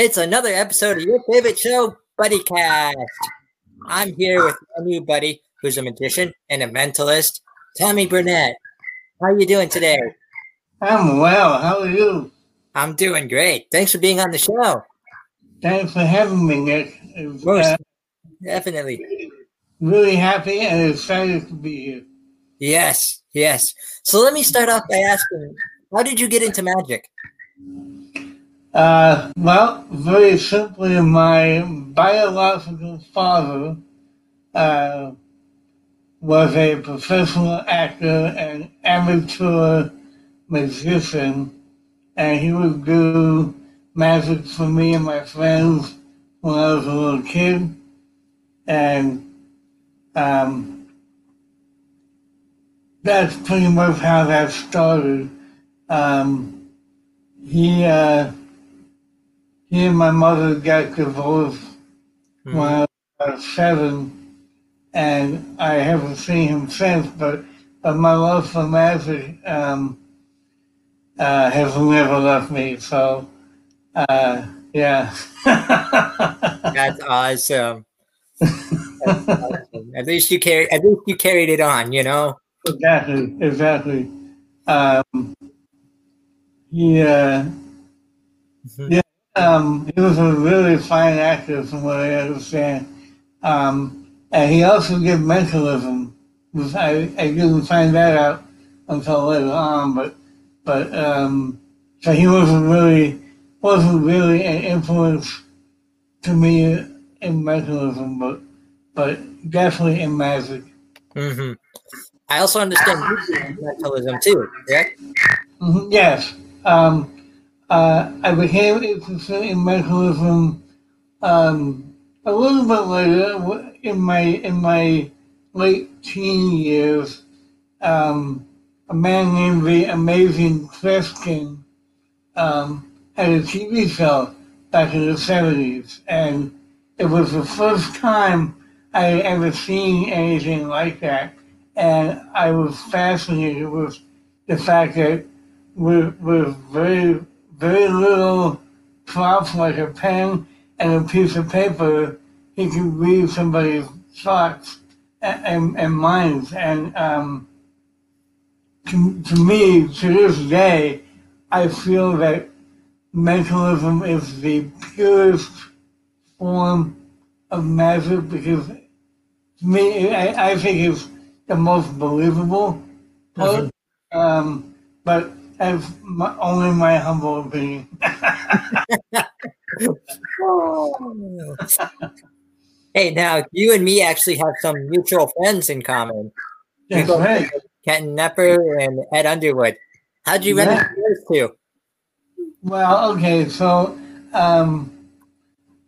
It's another episode of your favorite show, Buddy Cast. I'm here with my new buddy, who's a magician and a mentalist, Tommy Burnett. How are you doing today? I'm well. How are you? I'm doing great. Thanks for being on the show. Thanks for having me, Nick. Most uh, definitely. really happy and excited to be here. Yes, yes. So let me start off by asking, how did you get into magic? Uh, well, very simply, my biological father uh, was a professional actor and amateur magician, and he would do magic for me and my friends when I was a little kid. And um, that's pretty much how that started. Um, he uh, he and my mother got divorced when I was about seven, and I haven't seen him since. But, but my love for magic um, uh, has never left me. So, uh, yeah. That's awesome. That's awesome. At least you carried. At least you carried it on. You know. exactly, exactly. Um, he, uh, Mhm. yeah, um, he was a really fine actor, from what I understand. Um, and he also did mentalism. Which I, I didn't find that out until later on, but but um, so he wasn't really wasn't really an influence to me in mentalism, but but definitely in magic. hmm I also understand mentalism too, correct? Mhm, Yes. Um, uh, I became interested in mentalism um, a little bit later in my in my late teen years. Um, a man named the Amazing Kreskin um, had a TV show back in the seventies, and it was the first time I had ever seen anything like that, and I was fascinated with the fact that with, with very, very little props like a pen and a piece of paper, he could read somebody's thoughts and, and, and minds. And um, to, to me, to this day, I feel that mentalism is the purest form of magic because to me, I, I think it's the most believable part. Um, but that's my, only my humble opinion. Hey, now you and me actually have some mutual friends in common. That's both- right. Kenton Knepper and Ed Underwood. How'd you run Yeah. into those two? Well, okay, so um,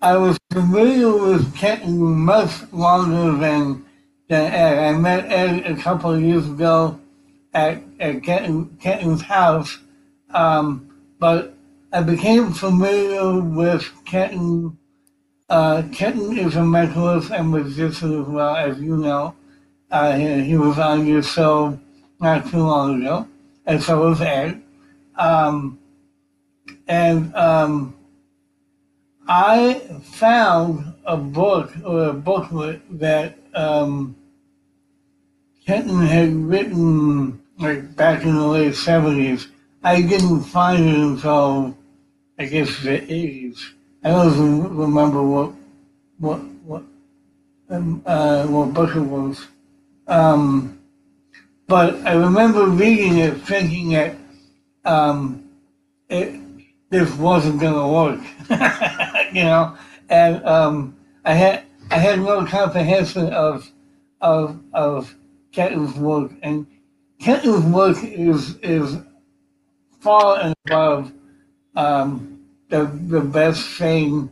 I was familiar with Kenton much longer than, than Ed. I met Ed a couple of years ago at, at Kenton, Kenton's house, um, but I became familiar with Kenton. Uh, Kenton is a mentalist and magician as well, as you know. Uh, he, he was on your show not too long ago, and so was Ed. Um, and um, I found a book or a booklet that um, Kenton had written like back in the late seventies. I didn't find it until I guess the eighties. I don't even remember what what what um, uh, what book it was. Um, but I remember reading it, thinking that um, it, this wasn't going to work, you know. And um, I had I had no comprehension of of of Kenton's work, and Kenton's work is is far and above um, the the best thing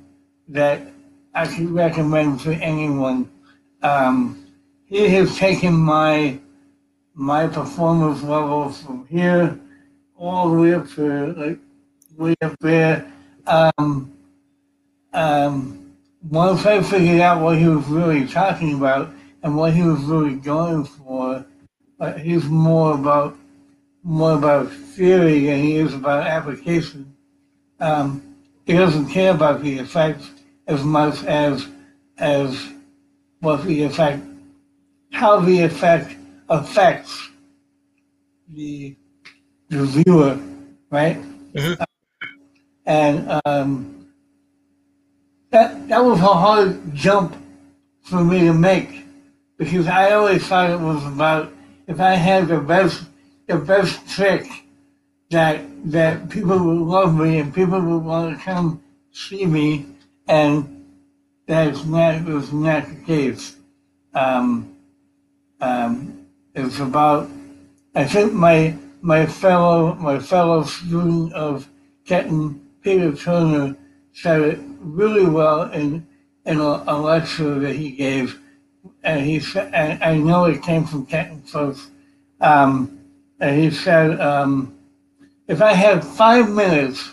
that I could recommend to anyone. Um, he has taken my my performance level from here all the way up to like way up there. Um, um, once I figured out what he was really talking about and what he was really going for, uh, he's more about more about theory than he is about application. Um, he doesn't care about the effects as much as as what the effect, how the effect affects the the viewer, right? Mhm. And um, that that was a hard jump for me to make because I always thought it was about if I had the best the best trick that that people would love me and people would want to come see me, and that's not was not the case. Um, um, it's about I think my my fellow my fellow student of Kenton, Peter Turner, said it really well in in a, a lecture that he gave, and he said, and I know it came from folks, um, and he said, um, if I had five minutes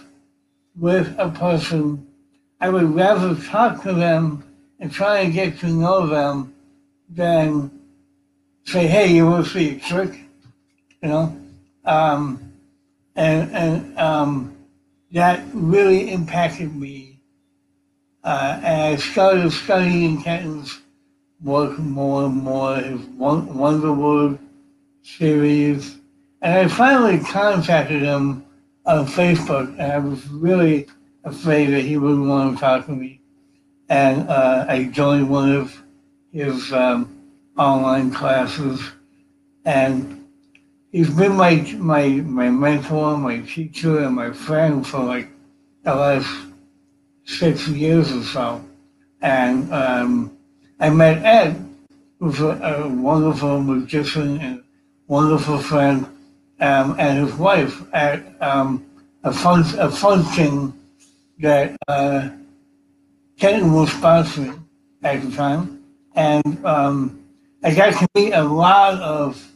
with a person, I would rather talk to them and try and get to know them than say, hey, you want to see a trick? You know? Um, and and um, that really impacted me. Uh, and I started studying Kenton's work more and more, his Won- Wonder Words series. And I finally contacted him on Facebook, and I was really afraid that he wouldn't want to talk to me. And uh, I joined one of his um, online classes, and he's been my my my mentor, my teacher, and my friend for like the last six years or so. And um, I met Ed, who's a, a wonderful magician and wonderful friend, um, and his wife at um, a, fun, a function that uh, Kenton was sponsoring at the time. And um, I got to meet a lot of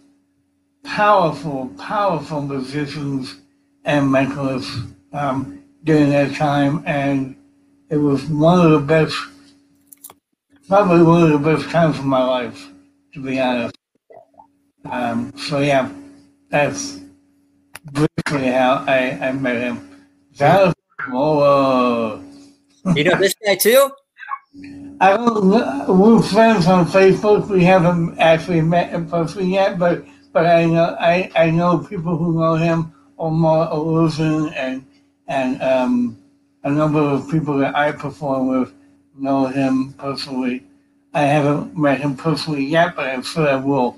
powerful, powerful musicians and mentalists um, during that time. And it was one of the best, probably one of the best times of my life, to be honest. Um, so yeah, that's briefly how I, I met him. That was, You know this guy too? I don't know, we're friends on Facebook. We haven't actually met in person yet, but but I know I, I know people who know him, Omar Illusion and and um, a number of people that I perform with know him personally. I haven't met him personally yet, but I'm sure I will.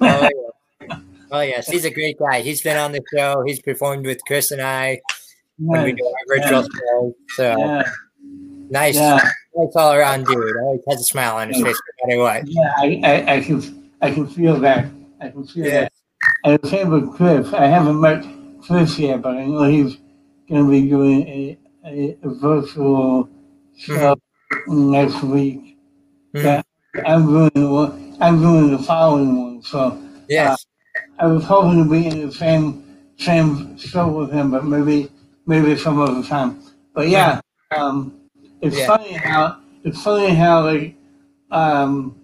Oh, yeah. oh yes, he's a great guy. He's been on the show. He's performed with Chris and I when we do our virtual show. So Yeah, nice, yeah, nice all around dude. Always has a smile on his face no matter what. yeah. I, I, I can I can feel that. I can feel Yeah. that. And the same with Chris. I haven't met Chris yet, but I know he's going to be doing a, a, a virtual mm-hmm. show next week. Mhm. Yeah, I'm doing the one, I'm doing the following one. So Yes. I was hoping to be in the same same show with him, but maybe maybe some other time. But yeah, um, it's Yeah. funny how it's funny how like um,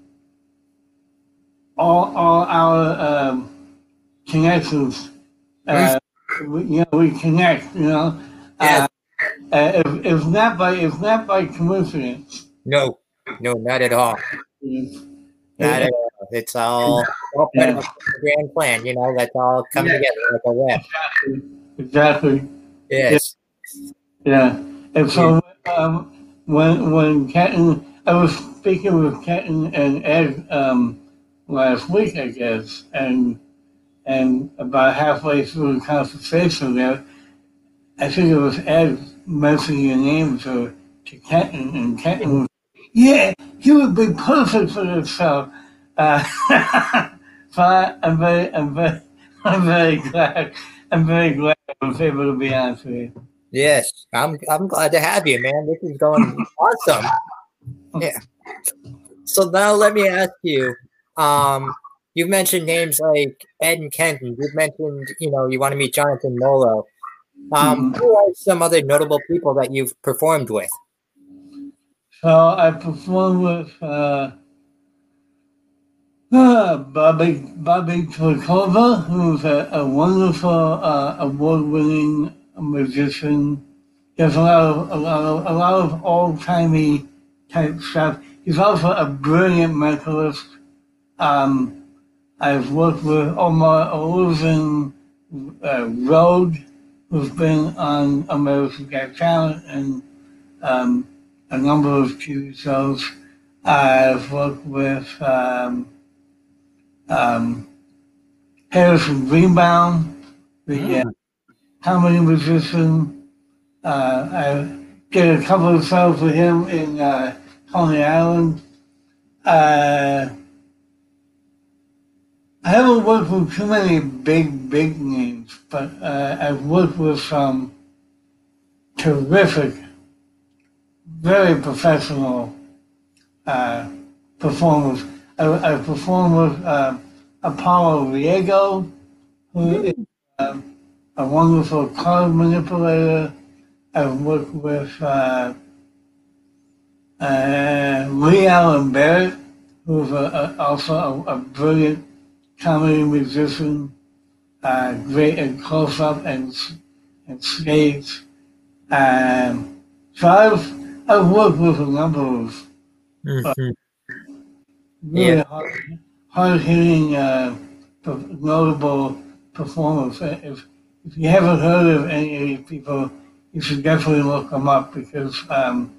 all all our um, connections, uh, we, you know, we connect. You know, uh, uh, if, if not by if not by coincidence. No, no, not at all. Not at all. It's all, all part of a grand plan, you know, that's all come Yeah. together like a web. Exactly. Yes. Yeah. And so um, when when Kenton, I was speaking with Kenton and Ed um, last week, I guess, and and about halfway through the conversation there, I think it was Ed mentioning your names are to Kenton, and Kenton was, yeah, he would be perfect for this show. Uh, so I, I'm very, I'm very, I'm very glad. I'm very glad I was able to be on with you. Yes. I'm I'm glad to have you, man. This is going awesome. Yeah. So now let me ask you, um, you've mentioned names like Ed and Kenton. You've mentioned, you know, you want to meet Jonathan Molo. Um, Mhm. who are some other notable people that you've performed with? So I performed with uh, uh, Bobby Bobby Tolkova, who's a, a wonderful uh, award-winning magician There's a lot of a lot of a lot of old timey type stuff. He's also a brilliant mentalist. Um, I've worked with Omar Olufsen uh, Road, who's been on America's Got Talent and um, a number of TV shows. I've worked with um, um, Harrison Greenbaum, the uh, comedy musician. Uh, I did a couple of shows with him in uh, Coney Island. Uh, I haven't worked with too many big, big names, but uh, I've worked with some terrific, very professional uh, performers. I, I performed with uh, Apollo Riego, who is uh, a wonderful card manipulator. I've worked with uh, uh, Lee Allen Barrett, who's a, a, also a, a brilliant comedy musician, uh, great in close up and and stage. Um, so I've I've worked with a number of Mm-hmm. really Yeah. hard, hard hitting uh, notable performers. Uh, If if you haven't heard of any of these people, you should definitely look them up because um,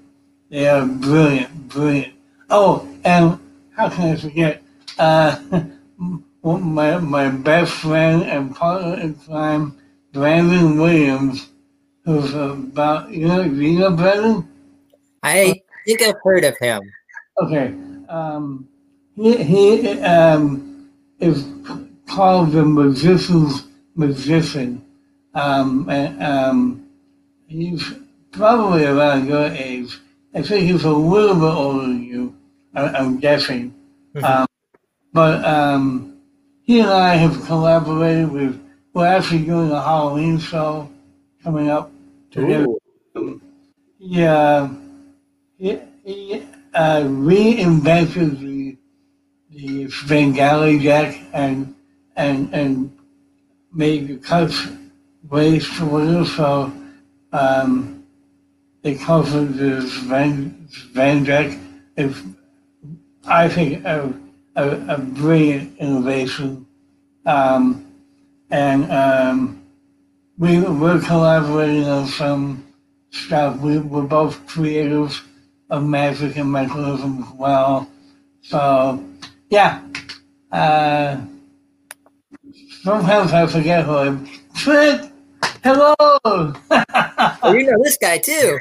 they are brilliant, brilliant. Oh, and how can I forget? Uh, my my best friend and partner in crime, Brandon Williams, who's about you know you know Brandon. I think I've heard of him. Okay. Um, he he um, is called the magician's magician. Um, and, um, he's probably around your age. I think he's a little bit older than you. I, I'm guessing. Mhm. Um, but um, he and I have collaborated with. We're actually doing a Halloween show coming up together. Ooh. Yeah, he, he uh, reinvented the the Svengali deck and and and made the cuts way shorter, so um, they covered the Sven Sven deck. It's I think a, a, a brilliant innovation, um, and um, we we're collaborating on some stuff. We, we're both creators of magic and mentalism as well. So, yeah. Uh, sometimes I forget who I'm. Trent, hello! Oh, you know this guy too.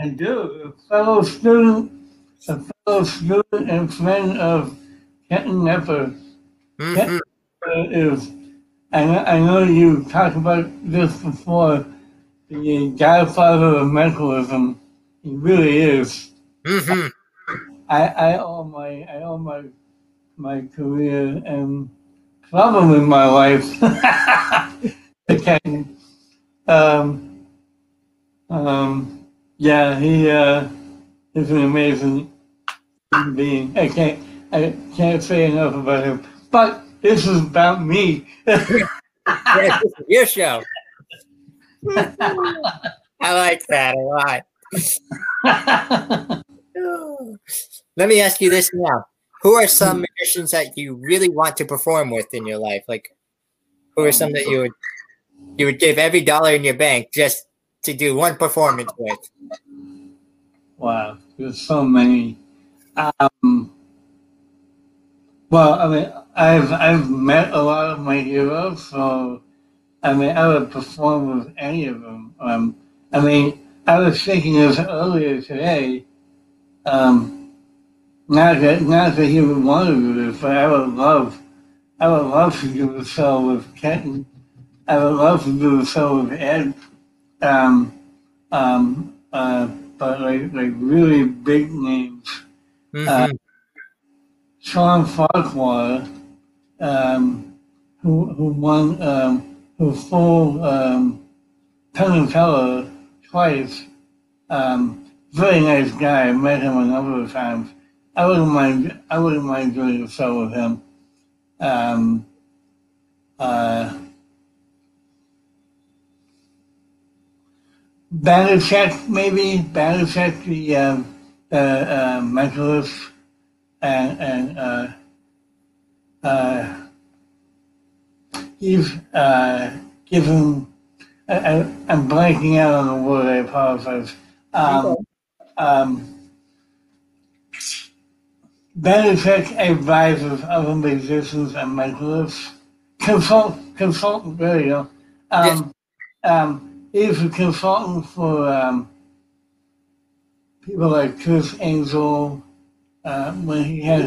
I do. A fellow student, a fellow student and friend of Mhm. uh, is, I know, I know you talked about this before, the godfather of mentalism. He really is. Mhm. I, I owe my I owe my my career and probably my life to. Um, um, yeah, he uh, is an amazing being. I can't I can't say enough about him. But this is about me. Yeah, your show. I like that a lot. Let me ask you this now. Who are some musicians that you really want to perform with in your life? Like who are some that you would you would give every dollar in your bank just to do one performance with? Wow, there's so many. Um, well, I mean, I've I've met a lot of my heroes, so I mean, I would perform with any of them. Um, I mean, I was thinking this earlier today. Um, not that not that he would want to do this, but I would love, I would love to do a show with Kenton. I would love to do a show with Ed. Um, um, uh, but like like really big names. Mhm. Shawn Farquhar, um, who who won um, who full um, Penn Teller twice. Um, very nice guy. Met him a number of times. I wouldn't mind. I wouldn't mind doing a show with him. Um, uh, Banachek, maybe Banachek, the uh, the uh, mentalist, and and uh, uh, he's uh, given. I, I'm blanking out on the word. I apologize. Um, um, Banachek advises other musicians and mentalists. Consult, consultant, there you go. Um, yes. um, he's a consultant for um, people like Criss Angel uh, when he had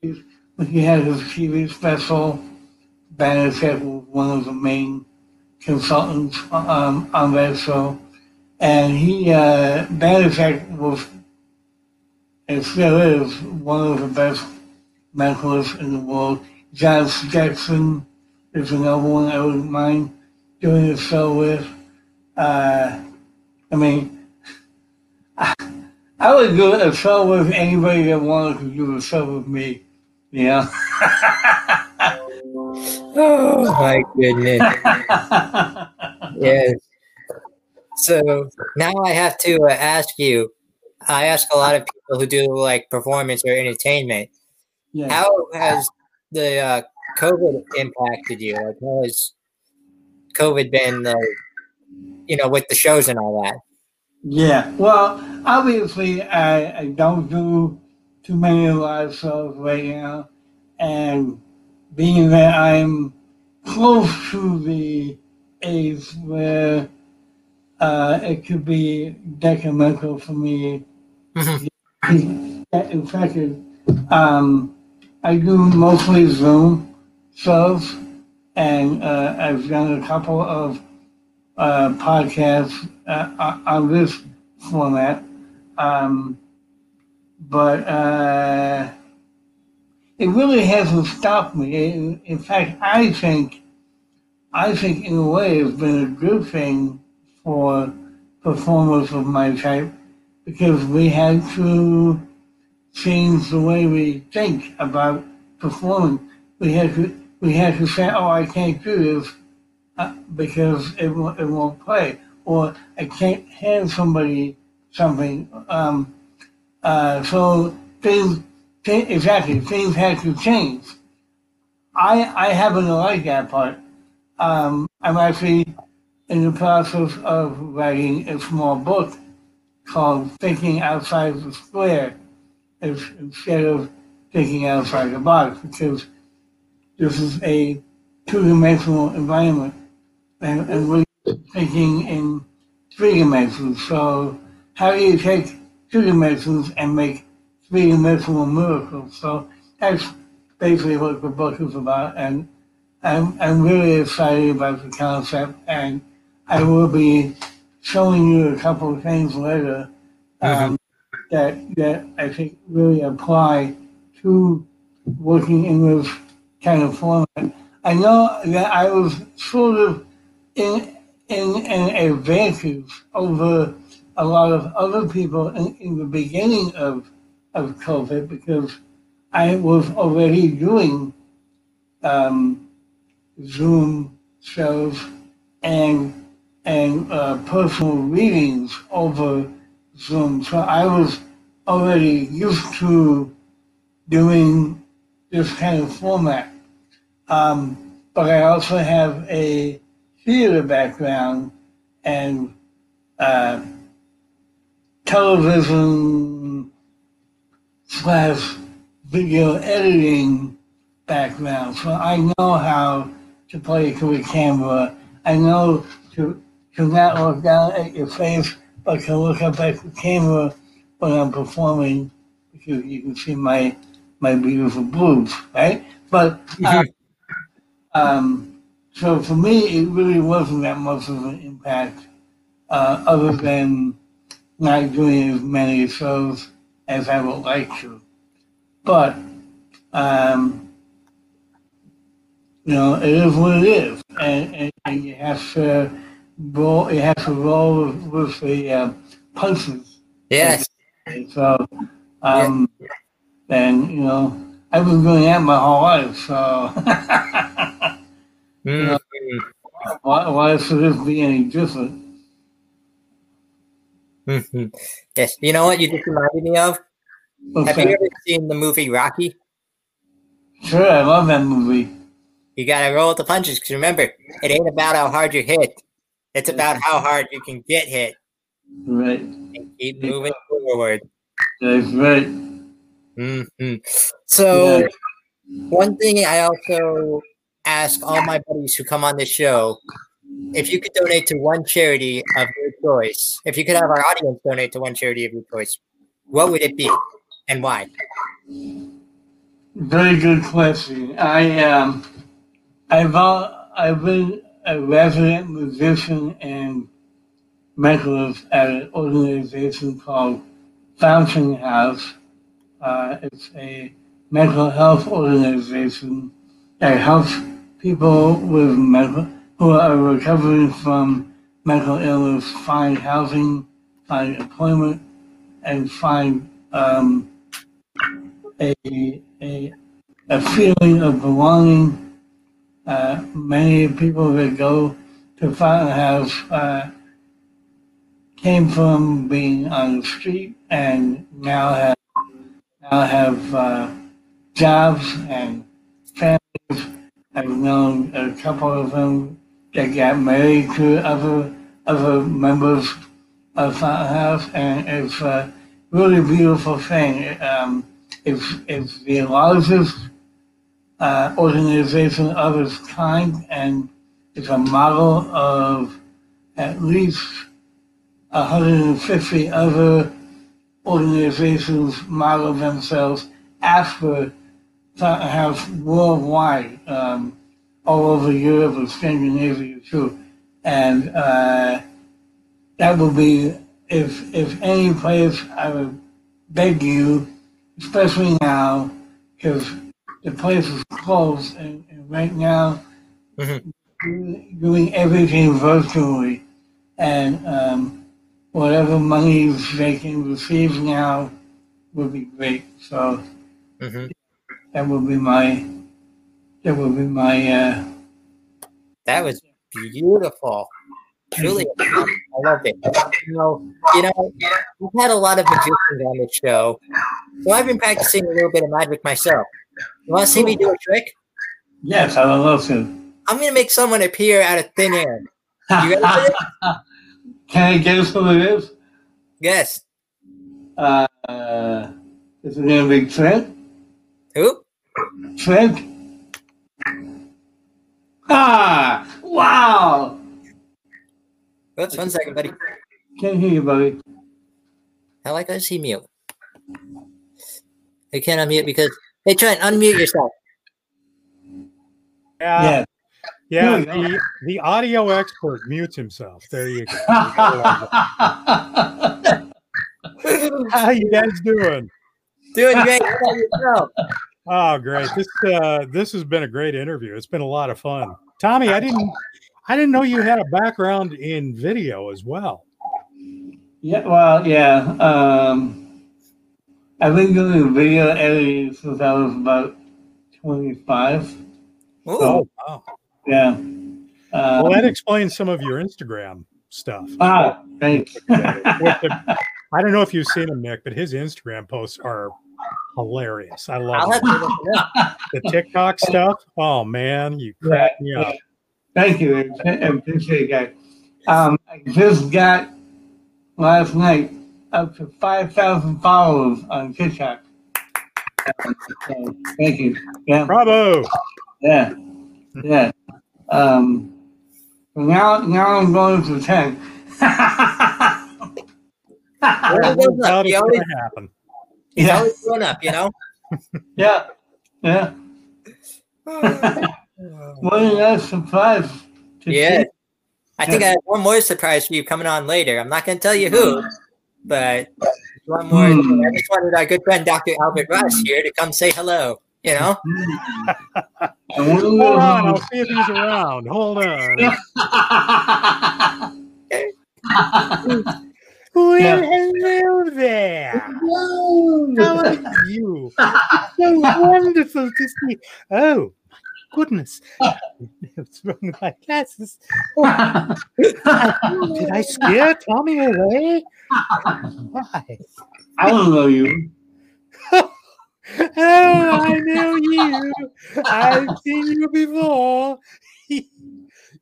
his when he had his TV special. Banachek was one of the main consultants um, on that show, and he uh, Banachek was and still is one of the best mentalists in the world. John Jackson is another one I wouldn't mind doing a show with. Uh, I mean, I, would do a show with anybody that wanted to do a show with me. You know. oh my goodness. yes. So now I have to uh, ask you. I ask a lot of people who do like performance or entertainment. Yeah. How has the uh, COVID impacted you? Like, how has COVID been, uh, you know, with the shows and all that? Yeah. Well, obviously, I, I don't do too many live shows right now, and being that I'm close to the age where uh, it could be detrimental for me mm-hmm. get infected. Um, I do mostly Zoom shows, and uh, I've done a couple of uh, podcasts uh, on this format. Um, but uh, it really hasn't stopped me. In, fact, I think, I think in a way it's been a good thing for performers of my type because we had to change the way we think about performing. We had to we had to say, "Oh, I can't do this because it won't, it won't play," or "I can't hand somebody something." Um, uh, so things exactly, things had to change. I I happen to like that part. Um, I'm actually in the process of writing a small book called Thinking Outside the Square instead of thinking outside the box because this is a two-dimensional environment and, and we're thinking in three dimensions. So how do you take two dimensions and make three-dimensional miracles. So that's basically what the book is about, and I'm, I'm really excited about the concept, and I will be showing you a couple of things later um, mm-hmm. that that I think really apply to working in this kind of format. I know that I was sort of in in an advantage over a lot of other people in, in the beginning of of COVID because I was already doing um, Zoom shows and and uh, personal readings over Zoom. So I was already used to doing this kind of format. Um, but I also have a theater background and uh, television slash video editing background, so I know how to play to a camera. I know to to not look down at your face, but to look up at the camera when I'm performing, because you can see my my beautiful boobs, right? But uh, um, so for me, it really wasn't that much of an impact, uh, other than not doing as many shows as I would like to. But, um, you know, it is what it is. And, and, and you have to roll, you have to roll with, with the uh, punches. Yes. So, um, and, you know, I've been doing that my whole life, so. mm. you know, why, why should this be any different? Mhm. yes. You know what you just reminded me of? What's Have you ever seen the movie Rocky? Sure, I love that movie. You gotta roll with the punches because remember, it ain't about how hard you hit. It's about how hard you can get hit Right. and keep moving forward. That's right. hmm So, Yeah. one thing I also ask all my buddies who come on this show if you could donate to one charity of your choice, if you could have our audience donate to one charity of your choice, what would it be and why? Very good question. I um, I've al- I've been a resident musician and mentalist at an organization called Fountain House. Uh, it's a mental health organization that helps people with who are recovering from mental illness find housing, find employment, and find um, a, a, a feeling of belonging. Uh, many people that go to Fountain House uh, came from being on the street and now have now have uh, jobs and families. I've known a couple of them that got married to other other members of Fountain House, and it's a really beautiful thing. Um, it's, it's the largest uh, organization of its kind, and it's a model of at least 150 other organizations model themselves after House worldwide, um, all over Europe and Scandinavia too. And uh, that would be, if, if any place, I would beg you, especially now, because the place is closed, and, and right now, Mhm. doing everything virtually, and um, whatever money they can receive now would be great. So hmm that will be my, that will be my, uh, That was beautiful. Truly, I love it. You know, you know, we've had a lot of magicians on this show, so I've been practicing a little bit of magic myself. You want to see me do a trick? yes, I would love to. I'm going to make someone appear out of thin air. You ready? Can I guess who it is? Yes. Uh, is it going to be Trent? Who? Trent? Ah! Wow! Oops, one second, buddy. Can't hear you, buddy. How like I see mute? I can't unmute because. Hey, Trent, unmute yourself. Yeah, Yeah. yeah. There you go. The, the audio expert mutes himself. There you go. How you guys doing? Doing great. How about yourself? Oh, great! This uh, this has been a great interview. It's been a lot of fun. Tommy, I didn't I didn't know you had a background in video as well. yeah, well, yeah. Um, I've been doing video editing since I was about 25. Ooh, Oh, wow. Yeah. Uh, Well, that explains some of your Instagram stuff. ah, thanks. I don't know if you've seen him, Nick, but his Instagram posts are hilarious. I love it. to look it up. the TikTok stuff. Oh man, you crack me up. Thank you. I appreciate that. Um, I just got last night up to 5,000 followers on TikTok. So, thank you. Yeah. Bravo! Yeah, yeah. Um, now, now I'm going to ten. Well, I it goes up. doubt He it's always, gonna happen. He's yeah, always going up, you know? yeah, yeah. What a nice surprise! to Yeah. see. I think I have one more surprise for you coming on later. I'm not going to tell you who, but one more. Hmm. I just wanted our good friend Dr. Albert Ross here to come say hello. You know? Hold on, I'll see if he's around. Hold on. Well, Yeah. hello there. How are you? so wonderful to see. Oh, goodness. What's wrong with my glasses? Oh, did I scare Tommy away? Why? I don't know you. Oh, I know you. I've seen you before.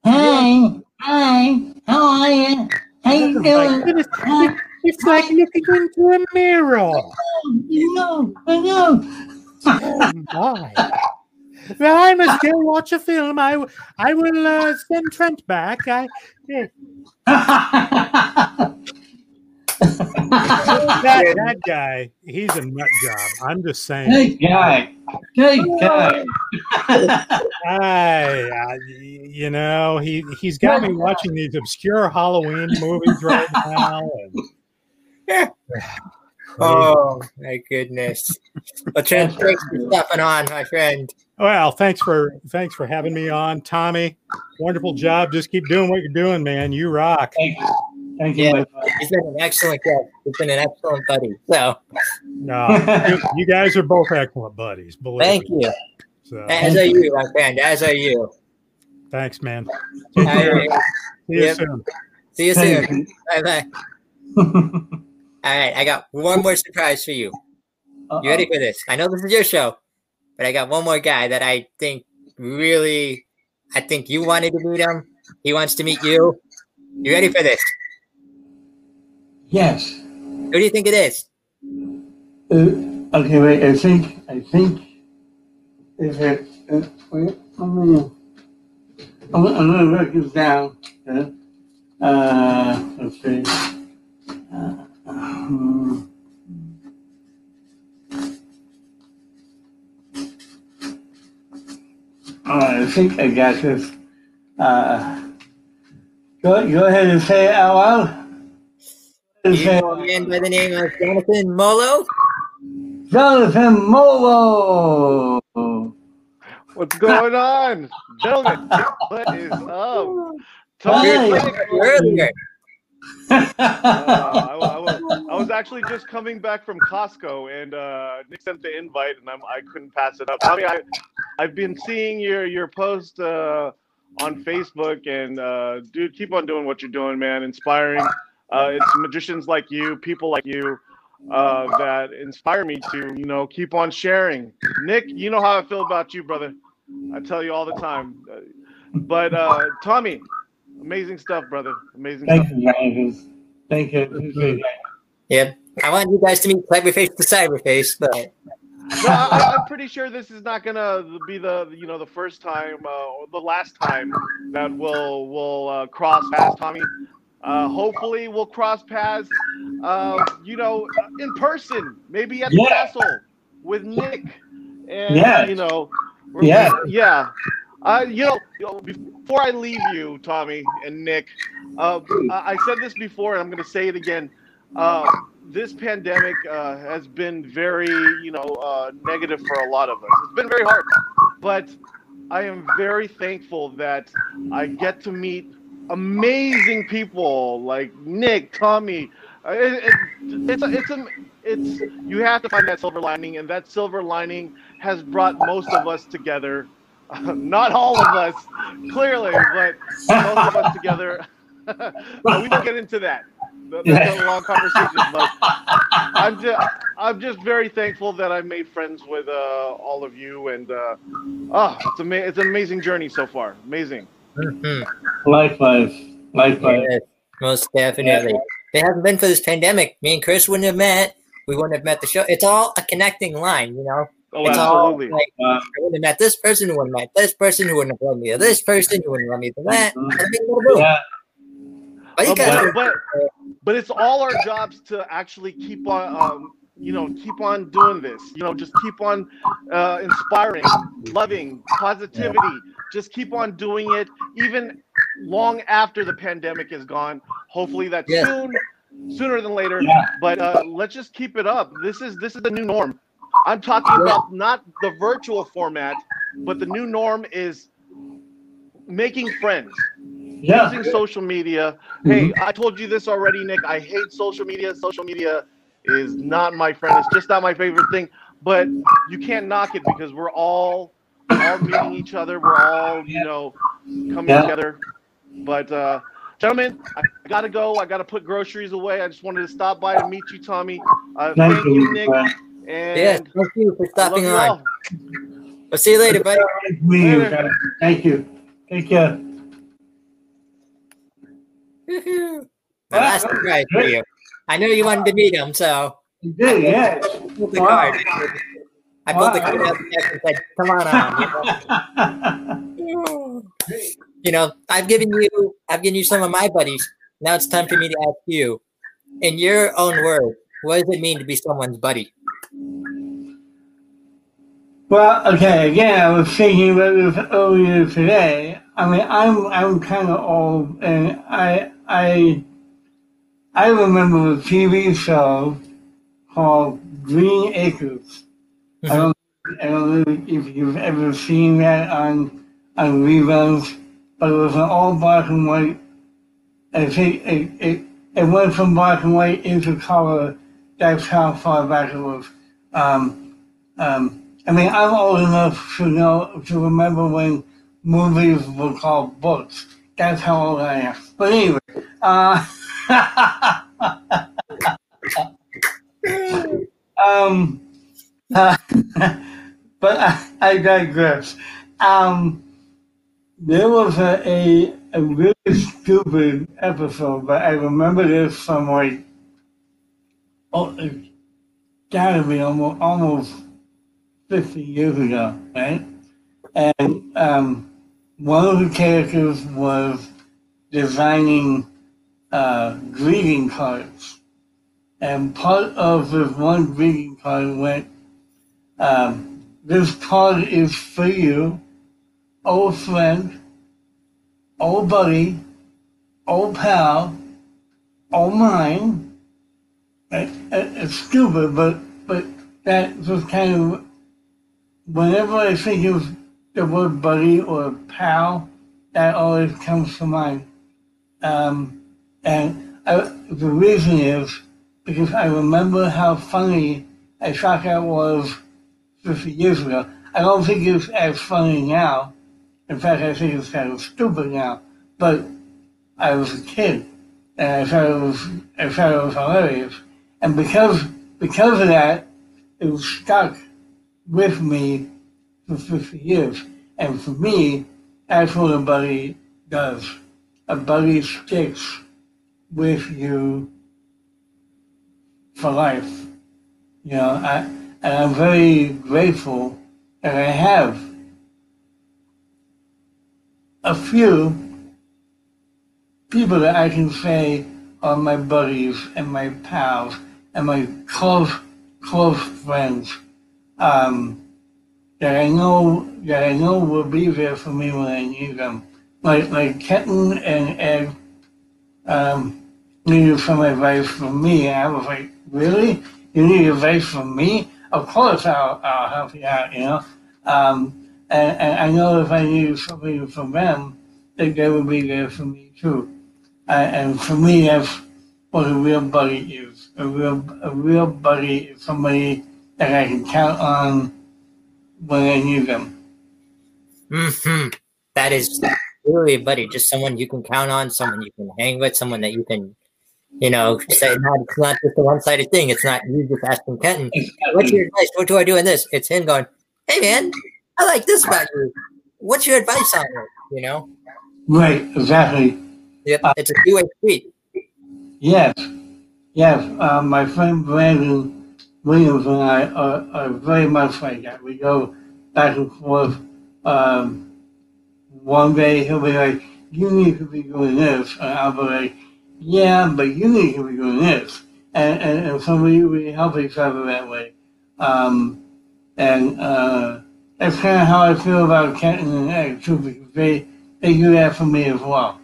Hey, hi, how are you? How you my doing? goodness, Hi. It's like looking into a mirror. You know, I know. Oh my. Well, I must go watch a film. I, I will uh, send Trent back. I, eh, that, that guy, he's a nut job. I'm just saying. Hey guy. hey guy. I, I, you know, he he's got me watching these obscure Halloween movies right now. And, Oh my goodness. Well, Trent, thanks for stepping on, my friend. well, thanks for thanks for having me on, Tommy. Wonderful job. Just keep doing what you're doing, man. You rock. Thank you, Yeah. my friend. He's been an excellent guest. He's been an excellent buddy. So No, you, you guys are both excellent buddies. Thank me. you. So, As are you, my friend. As are you. thanks, man. All right. See you Yep. soon. See you Thank soon. Bye bye. All right. I got one more surprise for you. You ready for this? I know this is your show, but I got one more guy that I think really, I think you wanted to meet him. He wants to meet you. You ready for this? Yes. Who do you think it is? Uh, okay, wait. I think. I think. Is it? Uh, wait. I'm gonna. I'm, gonna- I'm gonna write this down. Uh, uh, let's see. Uh, um, I think I got this. Uh, go, go ahead and say it out loud. You Say it know out a man by the name of Jonathan Molo. Jonathan Molo. What's going on, gentlemen? What is up? Tommy, Hey. Blake. Earlier. Uh, I, I was, I was actually just coming back from Costco, and uh, Nick sent the invite, and I'm, I couldn't pass it up. Tommy, I, I've been seeing your your post uh, on Facebook, and uh, dude, keep on doing what you're doing, man. Inspiring. Uh, it's magicians like you, people like you, uh, that inspire me to, you know, keep on sharing. Nick, you know how I feel about you, brother. I tell you all the time. Uh, But uh, Tommy, amazing stuff, brother. Amazing Thank stuff. you, Jonathan. Thank you. Appreciate that. Yep. I want you guys to meet Cleverface to Cyberface, but No, I, I'm pretty sure this is not gonna be the you know the first time uh, or the last time that we'll we'll uh, cross paths, Tommy. Uh, hopefully, we'll cross paths, uh, you know, in person, maybe at the Yeah. castle with Nick, and Yeah. you know, Yeah. yeah. Uh, you know, you know, before I leave you, Tommy and Nick, uh, I said this before, and I'm going to say it again. Uh, this pandemic uh, has been very, you know, uh, negative for a lot of us. It's been very hard, but I am very thankful that I get to meet amazing people like Nick, Tommy. Uh, it, it, it's a, it's a, it's you have to find that silver lining, and that silver lining has brought most of us together. not all of us, clearly, but most of us together. we don't get into that. That's a long conversation, but I'm just I'm just very thankful that I made friends with uh, all of you, and uh, oh, it's ama- it's an amazing journey so far. Amazing. Mhm. Likewise. Likewise. Yes, most definitely. If it hadn't been for this pandemic, me and Chris wouldn't have met. We wouldn't have met the show. It's all a connecting line, you know. Oh, it's absolutely. all like Uh, I wouldn't have met this person, who wouldn't have met this person, who wouldn't have led me to this person, who wouldn't have led me to that. Mhm. Bada bing, bada boom. yeah. But you but, but but it's all our jobs to actually keep on um, you know keep on doing this you know just keep on uh, inspiring loving positivity just keep on doing it even long after the pandemic is gone hopefully that's Yeah. soon sooner than later Yeah. but uh, let's just keep it up this is this is the new norm i'm talking Yeah. about not the virtual format but the new norm is making friends Yeah. using social media. Hey, I told you this already, Nick. I hate social media. Social media is not my friend. It's just not my favorite thing. But you can't knock it because we're all all meeting each other. We're all, you know, coming Yeah. together. But uh, gentlemen, I gotta go. I gotta put groceries away. I just wanted to stop by to meet you, Tommy. Uh, Thank thank you, you. Nick. uh, And Yeah, thank you for I stopping you on. all. We'll see you later, buddy. nice meeting you. Thank you. Take care. Woohoo. My last surprise for you. I know you wanted to meet him, so You did, yeah. I pulled the Wow. card. I the Wow. card out and said, "Come on on." You know? you know, I've given you, I've given you some of my buddies. Now it's time for me to ask you, in your own words, what does it mean to be someone's buddy? Well, okay, again, I was thinking about this earlier today. I mean, I'm I'm kind of old, and I I I remember a TV show called Green Acres. I don't I don't know if you've ever seen that on on reruns, but it was an all black and white. I think it, it it went from black and white into color. That's how far back it was. Um, um, I mean, I'm old enough to know to remember when movies were called books. That's how old I am. But anyway, uh, um, uh, but I, I digress. Um, there was a, a a really stupid episode, but I remember this from like oh, it's gotta be almost almost 50 years ago, right? And um, one of the characters was designing uh, greeting cards. And part of this one greeting card went, um, this card is for you, old friend, old buddy, old pal, old mine. It, it, it's stupid, but, but that just kind of whenever I think of the word buddy or pal, that always comes to mind. Um, and I, the reason is because I remember how funny I thought that was 50 years ago. I don't think it's as funny now. In fact, I think it's kind of stupid now. But I was a kid, and I thought it was, I thought it was hilarious. And because because of that, it was stuck with me for 50 years. And for me, that's what a buddy does. A buddy sticks with you for life. You know, I, and I'm very grateful that I have a few people that I can say are my buddies and my pals and my close, close friends. Um, that I know that I know will be there for me when I need them. Like like Kenton and Ed um, needed some advice from me, I was like, really? You need advice from me? Of course, I'll I'll help you out. You know, um, and, and I know if I needed something from them, that they would be there for me too. Uh, and for me, that's what a real buddy is. A real a real buddy is somebody that I can count on when I need them. hmm That is really a buddy, just someone you can count on, someone you can hang with, someone that you can, you know, say, not, it's not just a one sided thing. It's not you just asking Kenton, what's your advice? What do I do in this? It's him going, hey, man, I like this about you. What's your advice on it? You know? Right, exactly. Yep. It's a two way street. Yes, yes. Uh, my friend Brandon Williams and I are, are very much like that. We go back and forth. Um, one day he'll be like, "You need to be doing this," and I'll be like, "Yeah, but you need to be doing this." And and, and so we, we help each other that way. Um, and uh, that's kind of how I feel about Kenton and Ed too, because they they do that for me as well.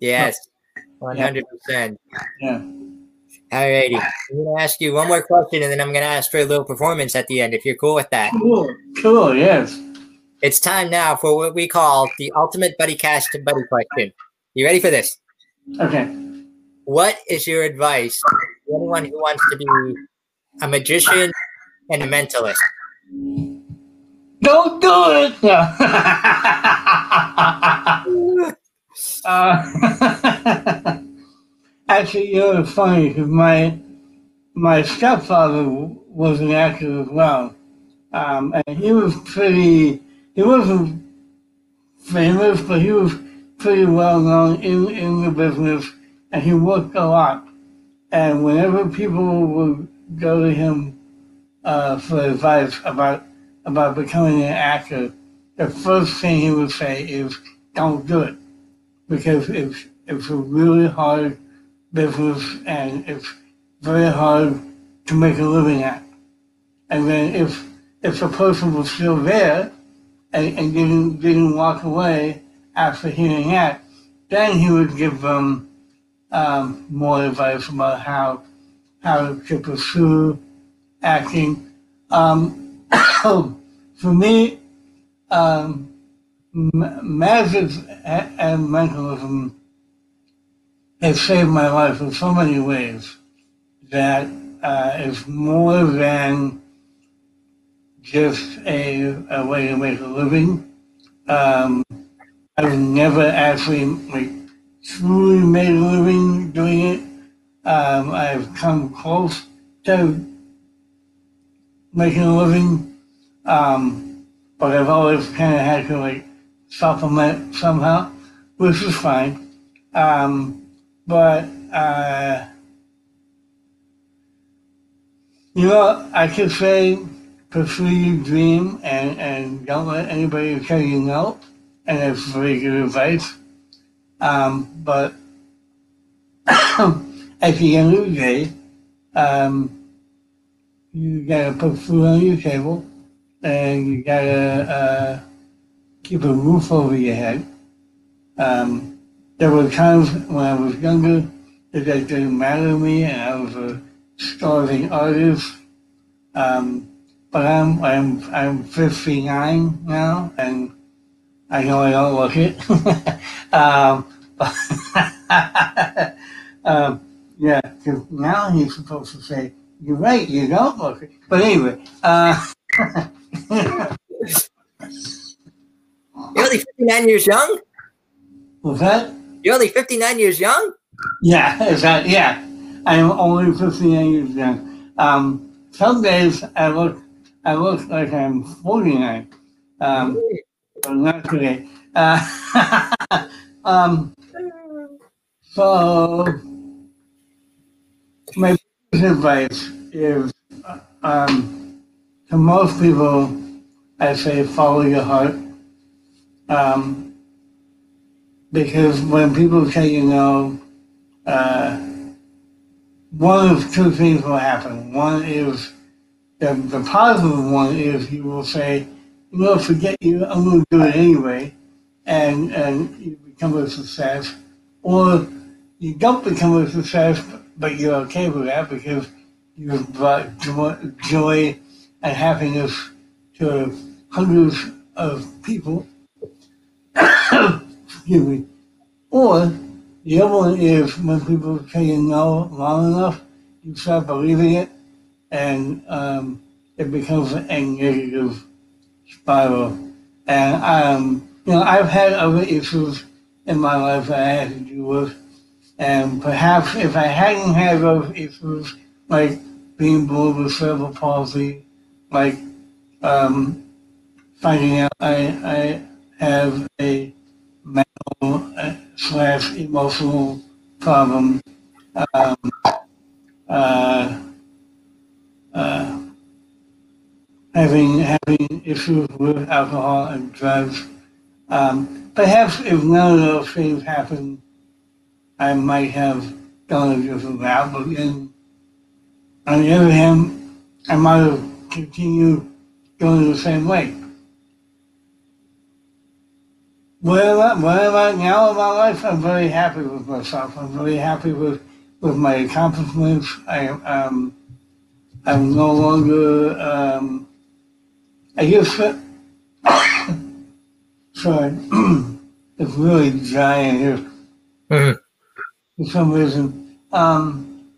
Yes. 100%. Yeah. Alrighty. I'm going to ask you one more question and then I'm going to ask for a little performance at the end if you're cool with that. Cool. Cool. Yes. It's time now for what we call the ultimate buddy cast to buddy question. You ready for this? Okay. What is your advice to anyone who wants to be a magician and a mentalist? Don't do it. Uh, actually, you know, funny because my my stepfather was an actor as well, um, and he was pretty. He wasn't famous, but he was pretty well known in in the business, and he worked a lot. And whenever people would go to him uh, for advice about about becoming an actor, the first thing he would say is, "Don't do it," because it's it's a really hard business and it's very hard to make a living at. And then if if a person was still there and, and didn't didn't walk away after hearing that, then he would give them um, more advice about how how to pursue acting. Um, for me, um, magic and mentalism has saved my life in so many ways that uh, is more than just a, a way to make a living. Um, I've never actually like truly made a living doing it. Um, I've come close to making a living, um, but I've always kind of had to like supplement somehow, which is fine. Um, but uh, you know, I could say pursue your dream and, and don't let anybody tell you no, and that's very good advice. Um, but the end of the day, um, you gotta put food on your table, and you gotta uh, keep a roof over your head. Um, there were times when I was younger that that didn't matter to me, and I was a starving artist. Um, but I'm I'm I'm 59 now, and I know I don't look it. um, um, yeah, now he's supposed to say, "You're right, you don't look it." But anyway, uh, You're only 59 years young? was that? You're only 59 years young? Yeah, is that yeah? I am only 59 years young. Um, some days I look I look like I'm 49, um, but not today. Uh, um, so my advice is um, to most people, I say follow your heart. Um, because when people say you know, uh, one of two things will happen. One is the, the positive one is you will say, know, forget you, I'm going to do it anyway, and and a success, or you don't become a success, but you're okay with that because you've brought joy, and happiness to hundreds of people. Excuse me. Or the other one is when people say you no long enough, you start believing it, and um, it becomes a negative spiral. And um, you know, I've had other issues in my life I had to deal with, and perhaps if I hadn't had those issues, like being born with cerebral palsy, like um, finding out I, I have a mental uh, slash emotional problem. Um, uh, uh, having having issues with alcohol and drugs. Um, perhaps if none of those things happened, I might have gone a different route. But then, on the other hand, I might have continued going the same way. Where am, I, where am now in my life? I'm very happy with myself. I'm very happy with, with my accomplishments. I, um, I'm no longer, um, I that, sorry, it's really dry in here Mhm. for some reason. Um,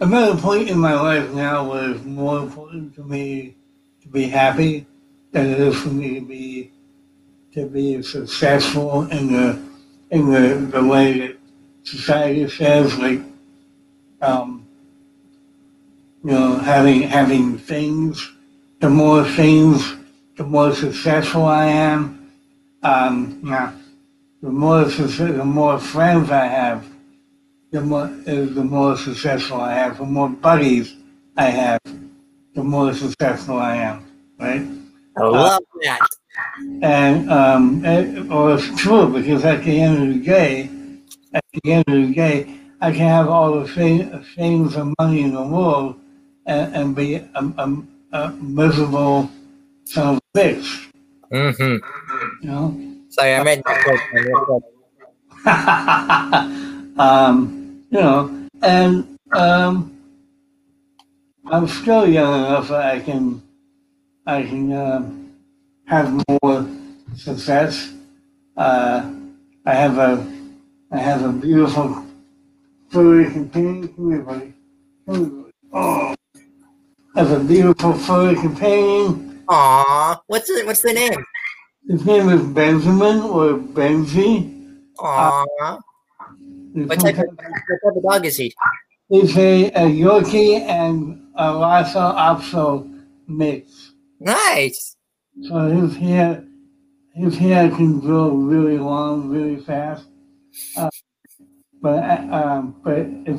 I'm at a point in my life now where it's more important to me to be happy than it is for me to be to be successful in the in the, the way that society says, like um, you know, having having things. The more things, the more successful I am. Um, yeah, the more the more friends I have, the more uh, the more successful I have. The more buddies I have, the more successful I am. Right? I love that. And um, it, well, it's true because at the end of the day, at the end of the day, I can have all the fame, things and money in the world and, and be a, a, a miserable son of a bitch. Mm-hmm. You know. Sorry, I meant that. um, you know, and um, I'm still young enough that I can, I can um, have more success. Uh, I have a, I have a beautiful furry companion. Come here, buddy. Come here, buddy. Oh, Have a beautiful furry companion. Aw, what's the what's the name? His name is Benjamin or Benji. Aw, He's what type of what type of dog is he? He's a, a Yorkie and a Lhasa Apso mix. Nice. So his hair, his hair can grow really long, really fast. Uh, but uh, um, but if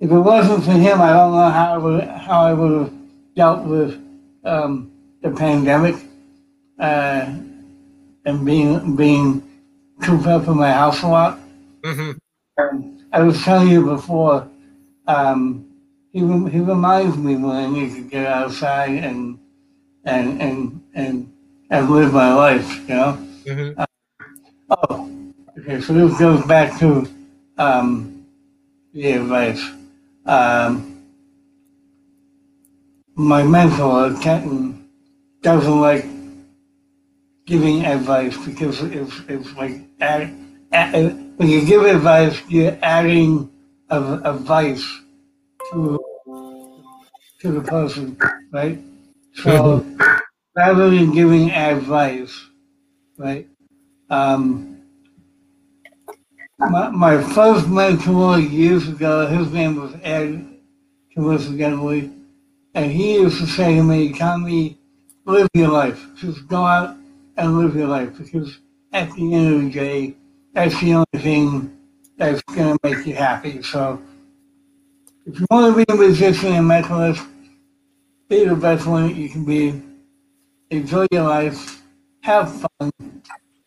if it wasn't for him, I don't know how I would how I would have dealt with um, the pandemic uh, and being being cooped up in my house a lot. Mm-hmm. Um, I was telling you before, um, he, he reminds me when I need to get outside and and and and and live my life, you know. Mm-hmm. Oh, okay. So this goes back to um, the advice. Um, my mentor, Kenton, doesn't like giving advice because it's, it's like add, add, when you give advice, you're adding a, advice to to the person, right? So rather than giving advice, right? Um, my, my first mentor years ago, his name was Ed Coincidentally, and he used to say to me, Tommy, live your life. Just go out and live your life because at the end of the day, that's the only thing that's going to make you happy. So if you want to be a musician and mentalist, be the best one you can be. Enjoy your life. Have fun.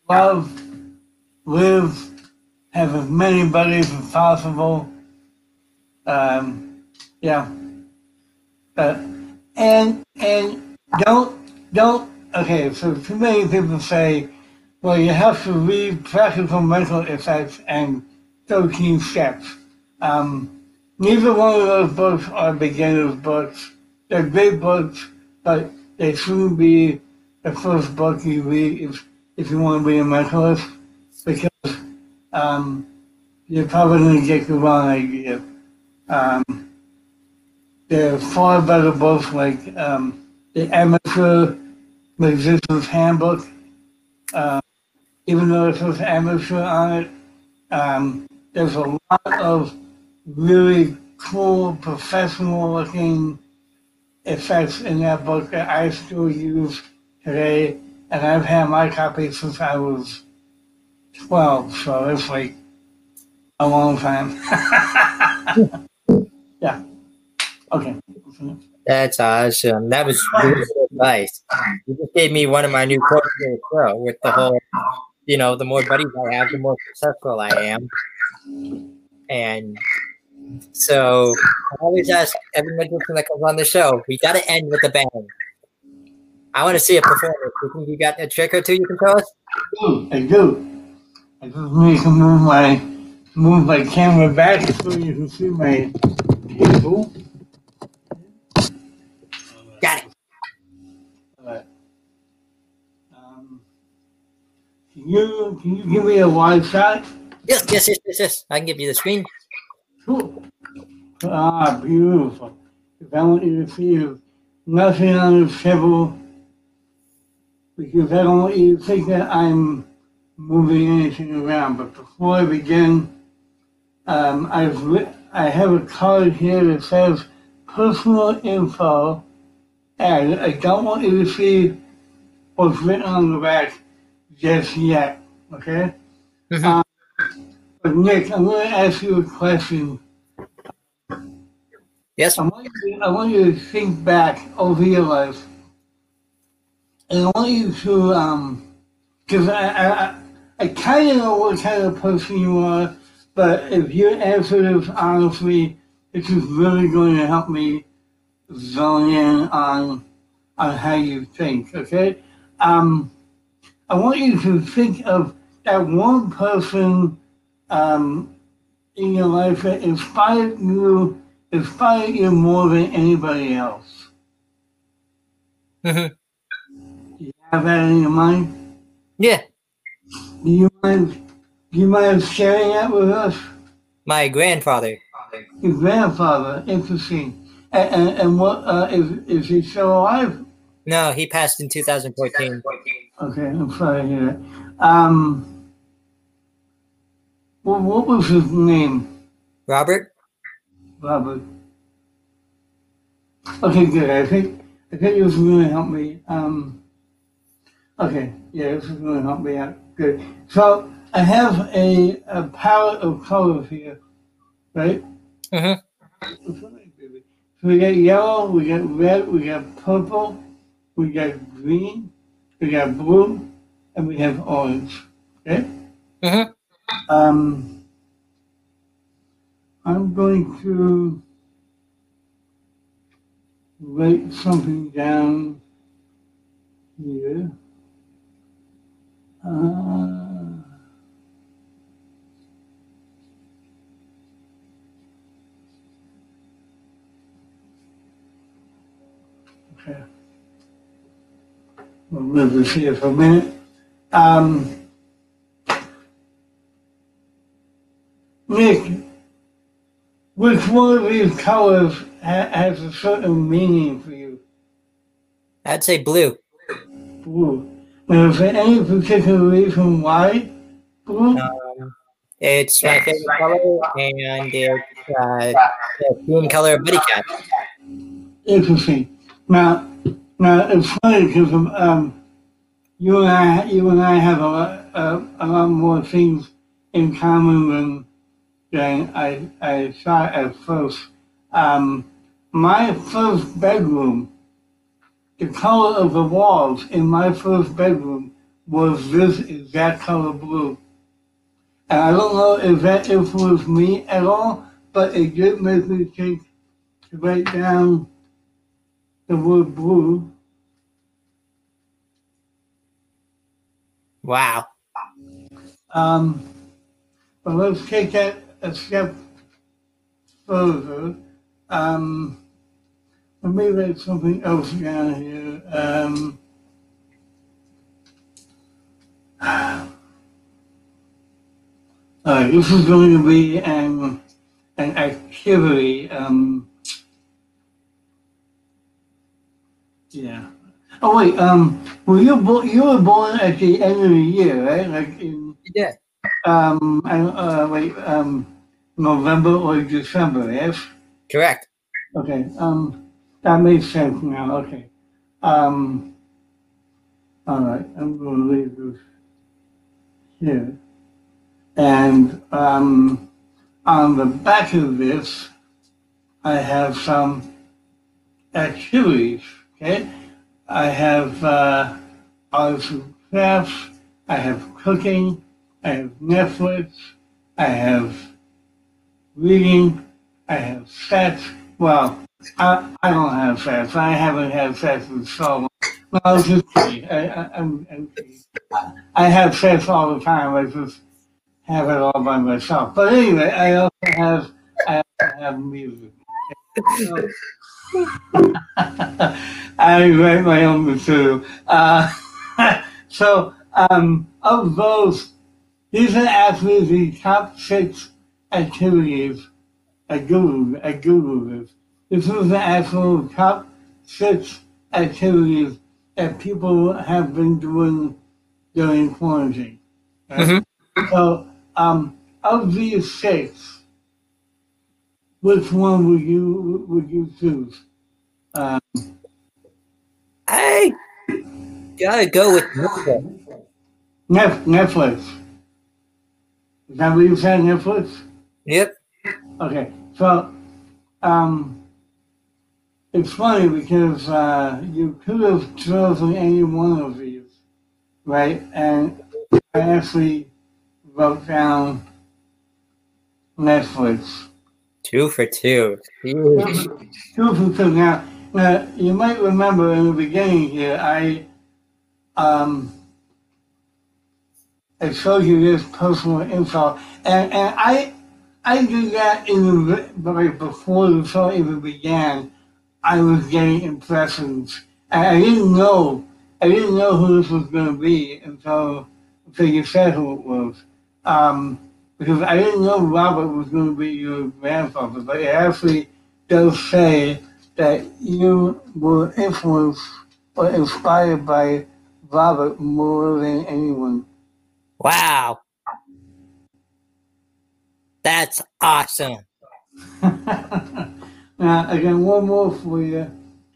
Love. Live. Have as many buddies as possible. Um, yeah. Uh, and and don't don't okay. So too many people say, well, you have to read practical mental effects and 13 steps. Um, neither one of those books are beginner's books. They're great books, but they shouldn't be the first book you read if, if you want to be a mentalist, because um, you're probably going to get the wrong idea. Um, there are far better books like um, the Amateur Magician's Handbook. Uh, even though it says amateur on it, um, there's a lot of really cool, professional looking effects in that book that I still use today. And I've had my copy since I was 12, so it's like a long time. yeah. Okay. That's awesome. That was really good advice. You just gave me one of my new quotes with the whole, you know, the more buddies I have, the more successful I am. And so I always ask every musician that comes on the show, we got to end with a bang. I want to see a performance. You think you got a trick or two you can tell us? Hmm, I do. I just need to move my move my camera back so you can see my table. Can you can you give me a wide shot? Yes, yes, yes, yes, yes. I can give you the screen. Cool. Ah, beautiful. If I want you to feel nothing on the table, because I don't want you to think that I'm moving anything around. But before I begin, um, I've lit, I have a card here that says personal info, and I don't want you to see what's written on the back just yet. Okay. Mhm. Um, but Nick, I'm going to ask you a question. Yes. I want you, I want you to think back over your life, and I want you to, um, because I, I, I- I kind of know what kind of person you are, but if you answer this honestly, this is really going to help me zone in on on how you think. Okay, um, I want you to think of that one person um, in your life that inspired you inspired you more than anybody else. Mhm. Do you have that in your mind? Yeah. Do you mind? Do you mind sharing that with us? My grandfather. Your grandfather, interesting. And, and, and what uh, is is he still alive? No, he passed in 2014. Okay, I'm sorry to hear that. Um, well, what was his name? Robert? Robert. Okay, good. I think I think this is going to help me. Um, okay, yeah, this is going to help me out. Good. So I have a, a palette of colors here, right? Mhm. So we got yellow, we got red, we got purple, we got green, we have blue, and we have orange. Okay. Mhm. Um, I'm going to write something down We'll leave this here for a minute. Um, Nick, which one of these colors ha- has a certain meaning for you? I'd say blue. Blue. Now, is there any particular reason why blue? Um, it's my favorite color, and it's uh, the green color of Buddy Cast. Interesting. Now, now it's funny because um, you and I, you and I have a lot, uh, a lot more things in common than than I I thought at first. Um, my first bedroom, the color of the walls in my first bedroom was this exact color blue. And I don't know if that influenced me at all, but it did make me think to write down the word blue. Wow. Um, but let's take that a step further. Um, let me write something else down here. Um, right, this is going to be an an activity. Um, yeah. Oh wait. Um, were you bo- you were born at the end of the year, right? Like in Yeah. um, I, uh, wait, um, November or December, yes? Correct. Okay, um, that makes sense now, okay. Um, all right, I'm gonna leave this here. And, um, on the back of this, I have some activities, okay? I have, uh, and crafts, I have cooking, I have Netflix, I have reading, I have sex. Well, I, I don't have sex. I haven't had sex in so long. No, I just. I, I, I'm, I'm. I have sex all the time. I just have it all by myself. But anyway, I also have I have music. So, I write my own material. Uh, so um, of those, these are actually the top six activities I googled, I googled this. This was the actual top six activities that people have been doing during quarantine. Right? So, um, of these six, which one would you would you choose? Um, I gotta go with Netflix. Netflix. Is that what you said, Netflix? Yep. Okay, so um, it's funny because uh, you could have chosen any one of these, right? And I actually wrote down Netflix. Two for two. Two from two. Now, now, you might remember in the beginning here, I um, I showed you this personal info, and, and I I did that in the right before the show even began. I was getting impressions, and I didn't know I didn't know who this was going to be until until you said who it was. Um, because I didn't know Robert was going to be your grandfather, but it actually does say that you were influenced or inspired by Robert more than anyone. Wow. That's awesome. now, again, one more for you.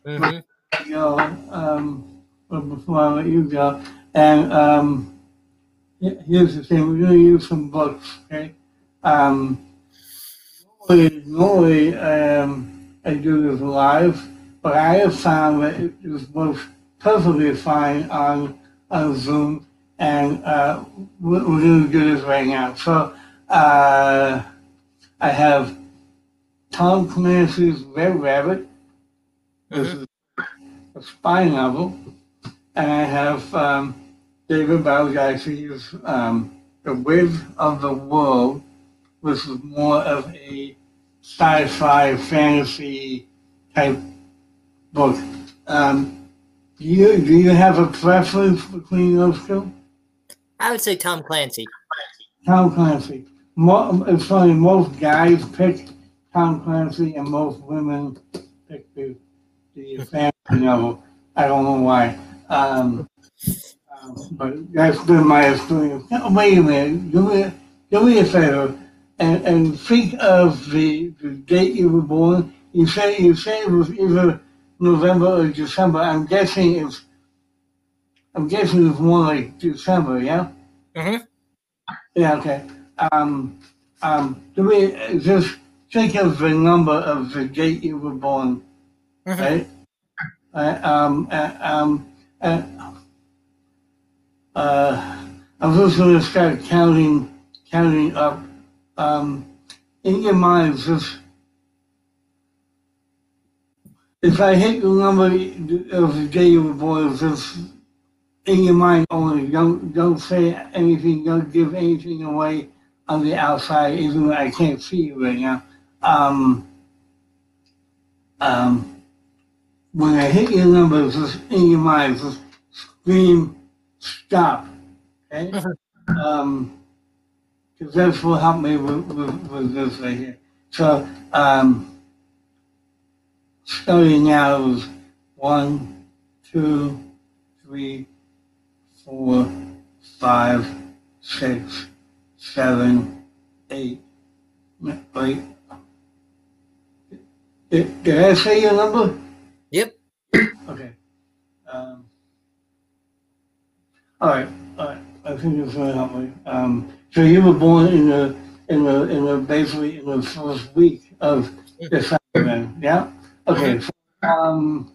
hmm you know, um, before I let you go, and um, here's the thing: we're going to use some books, okay? Um, normally, normally um, I do this live, but I have found that it is works perfectly fine on on Zoom, and uh, we're, we're going to do this right now. So uh, I have Tom Clancy's Red Rabbit. This is a spy novel, and I have um, David Baldacci's um, The Width of the World, which is more of a sci-fi fantasy type book. Um, do you do you have a preference between those two? I would say Tom Clancy. Tom Clancy. Mo it's funny, most guys pick Tom Clancy and most women pick the, the fantasy novel. I don't know why. Um, but that's been my experience. Wait a minute. Do me, do me a favor and, and think of the, the date you were born. You say you say it was either November or December. I'm guessing it's I'm guessing it's more like December, yeah? Mhm. Yeah, okay. Um, um, do we just think of the number of the date you were born, Mhm. right? Uh, um, uh, um, uh, uh, I'm just going to start counting, counting up. Um, in your mind, just if I hit the number of the day you were born, just in your mind only. Don't don't say anything. Don't give anything away on the outside, even though I can't see you right now. Um, um, when I hit your number, just in your mind, just scream stop. Okay. Um, because that's what helped me with, with, with this right here. So, um, starting now is one, two, three, four, five, six, seven, eight. Wait. Did, did I say your number? All right. All right. I think it's going to help me. Um, so you were born in the in the in the basically in the first week of December, then, yeah. Okay. So, um,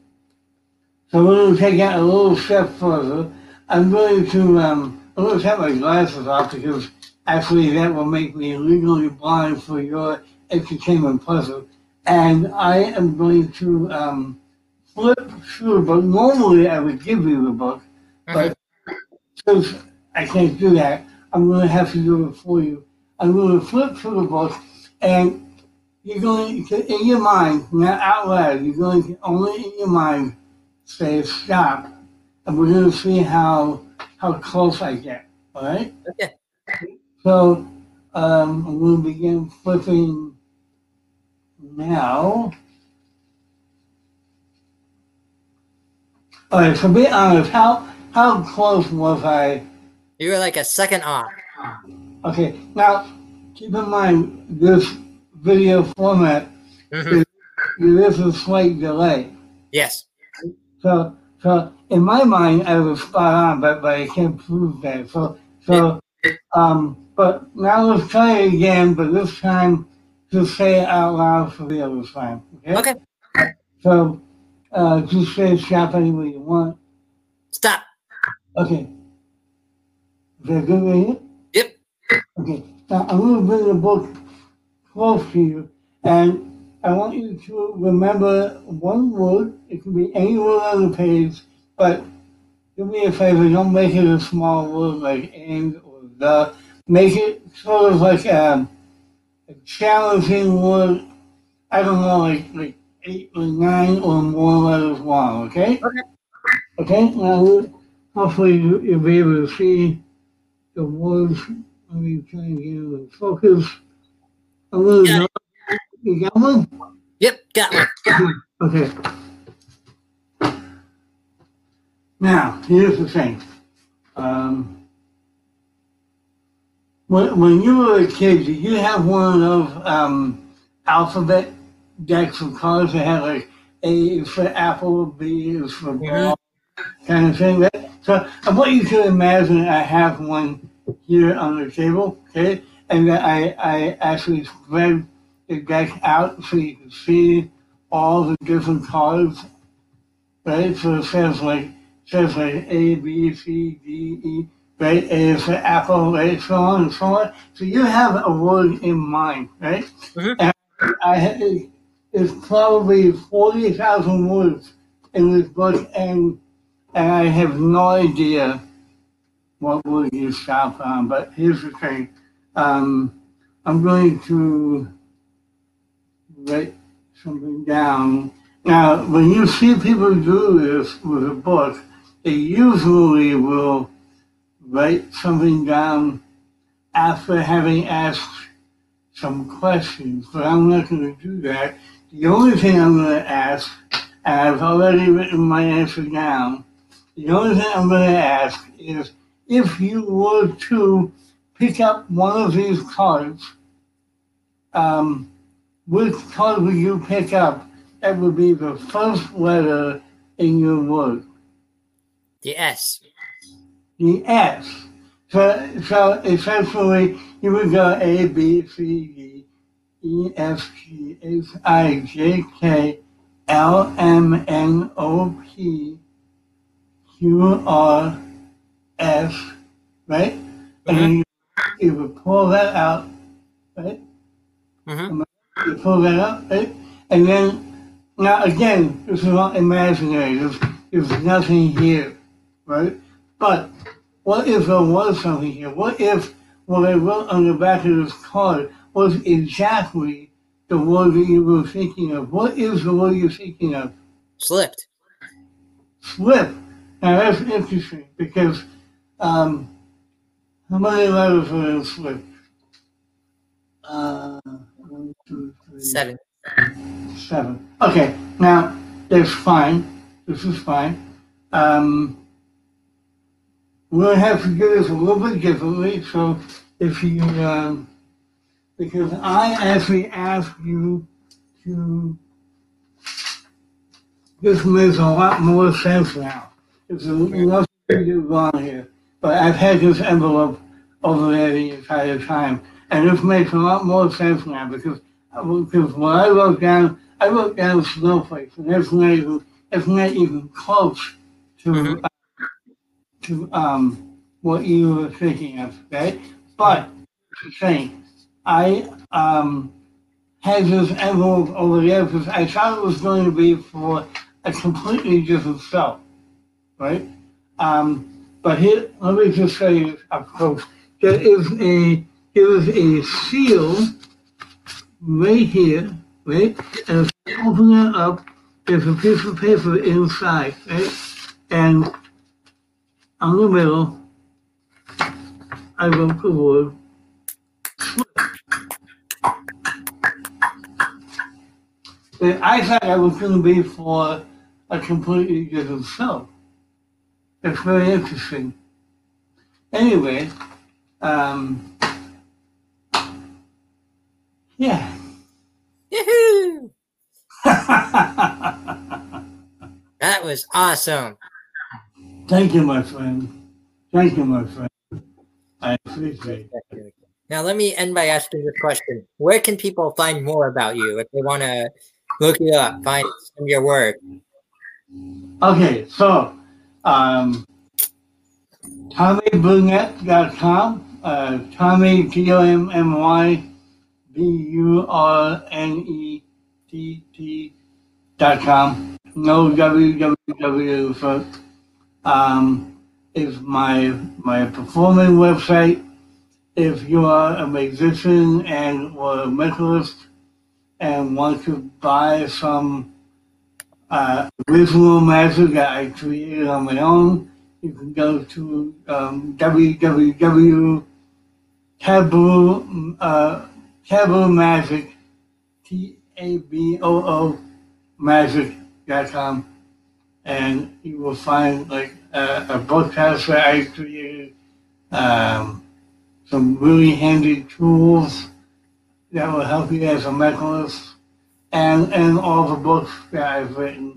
so we're going to take it a little step further. I'm going to um, I'm going to take my glasses off because actually that will make me legally blind for your entertainment pleasure. And I am going to um, flip through but. Normally I would give you the book, but since I can't do that, I'm going to have to do it for you. I'm going to flip through the book, and you're going to, in your mind, not out loud, you're going to only in your mind say stop, and we're going to see how how close I get. All right? Okay. So um, I'm going to begin flipping now, all right. So be honest. How how close was I? You were like a second off. Okay. Now, keep in mind this video format. Mhm. There is a slight delay. Yes. So, so in my mind, I was spot on, but but I can't prove that. So, so, um, but now let's try it again. But this time, just say it out loud for the other time. Okay. Okay. So, uh, just say stop any way you want. Stop. Okay. Is that good right here? Yep. Okay. Now I'm going to bring the book close to you, and I want you to remember one word. It can be any word on the page, but do me a favor. Don't make it a small word like and or the. Make it sort of like a, a challenging word. I don't know, like like eight or nine or more letters long. Okay. Okay. Okay. Now, hopefully you- you'll be able to see the words. Let me try and get in focus. A little. Got. You got one? Yep. Got one. Okay. Now, here's the thing. Um, when, when you were a kid, did you have one of those um, alphabet decks of cards that had like A is for apple, B is for ball, kind of thing? That, so I want you to imagine I have one here on the table, okay? And that I, I actually spread the deck out so you can see all the different cards, right? So it says like says like A, B, C, D, E, right? A is for apple, right? So on and so on. So you have a word in mind, right? Mhm. And I it's probably forty thousand words in this book, and and I have no idea what word you stop on. But here's the thing: um, I'm going to write something down. Now, when you see people do this with a book, they usually will write something down after having asked some questions, but I'm not going to do that. The only thing I'm going to ask, and I've already written my answer down, the only thing I'm going to ask is if you were to pick up one of these cards, um, which card would you pick up that would be the first letter in your word? The S. The S. So, so essentially, you would go A, B, C, D, E, F, G, H, I, J, K, L, M, N, O, P, Q, R, S, right? And you, you would pull that out, right? Mm-hmm. You pull that up, right? And then, now again, this is all imaginary. There's, there's nothing here, right? But what if there was something here? What if what I wrote on the back of this card was exactly the word that you were thinking of? What is the word you're thinking of? Slipped. Slip. Now that's interesting because um, how many letters are in slip? Uh, one, two, three, Seven. Seven. Okay, now that's fine. This is fine. Um, we'll have to do this a little bit differently. So if you, um, because I actually asked you to, this makes a lot more sense now. There's nothing to do wrong here. But I've had this envelope over there the entire time. And this makes a lot more sense now because because when I wrote down, I wrote down snowflakes, and that's not even that's not even close to Mhm. uh, to um what you were thinking of, right? But the thing, I um had this envelope over there because I thought it was going to be for a completely different show, right? Um, but here, let me just say up close. There is a there is a seal right here, right? And if you open it up, there's a piece of paper inside, right? And on the middle, I wrote the word I thought I was going to be for a completely different show. It's very interesting. Anyway, um, yeah. Yahoo! That was awesome. Thank you, my friend. Thank you, my friend. I appreciate it. Now, let me end by asking this question. Where can people find more about you if they want to look you up, find some of your work? Okay, so um, TommyBurnett.com, uh, Tommy, T O M M Y B U R N E T T dot com. No www for um, is my my performing website. If you are a musician and or a mentalist and want to buy some uh, original magic that I created on my own, you can go to um, www taboo uh, taboo magic.com and you will find like a, a house that I created, um, some really handy tools that will help you as a mentalist, and and all the books that I've written,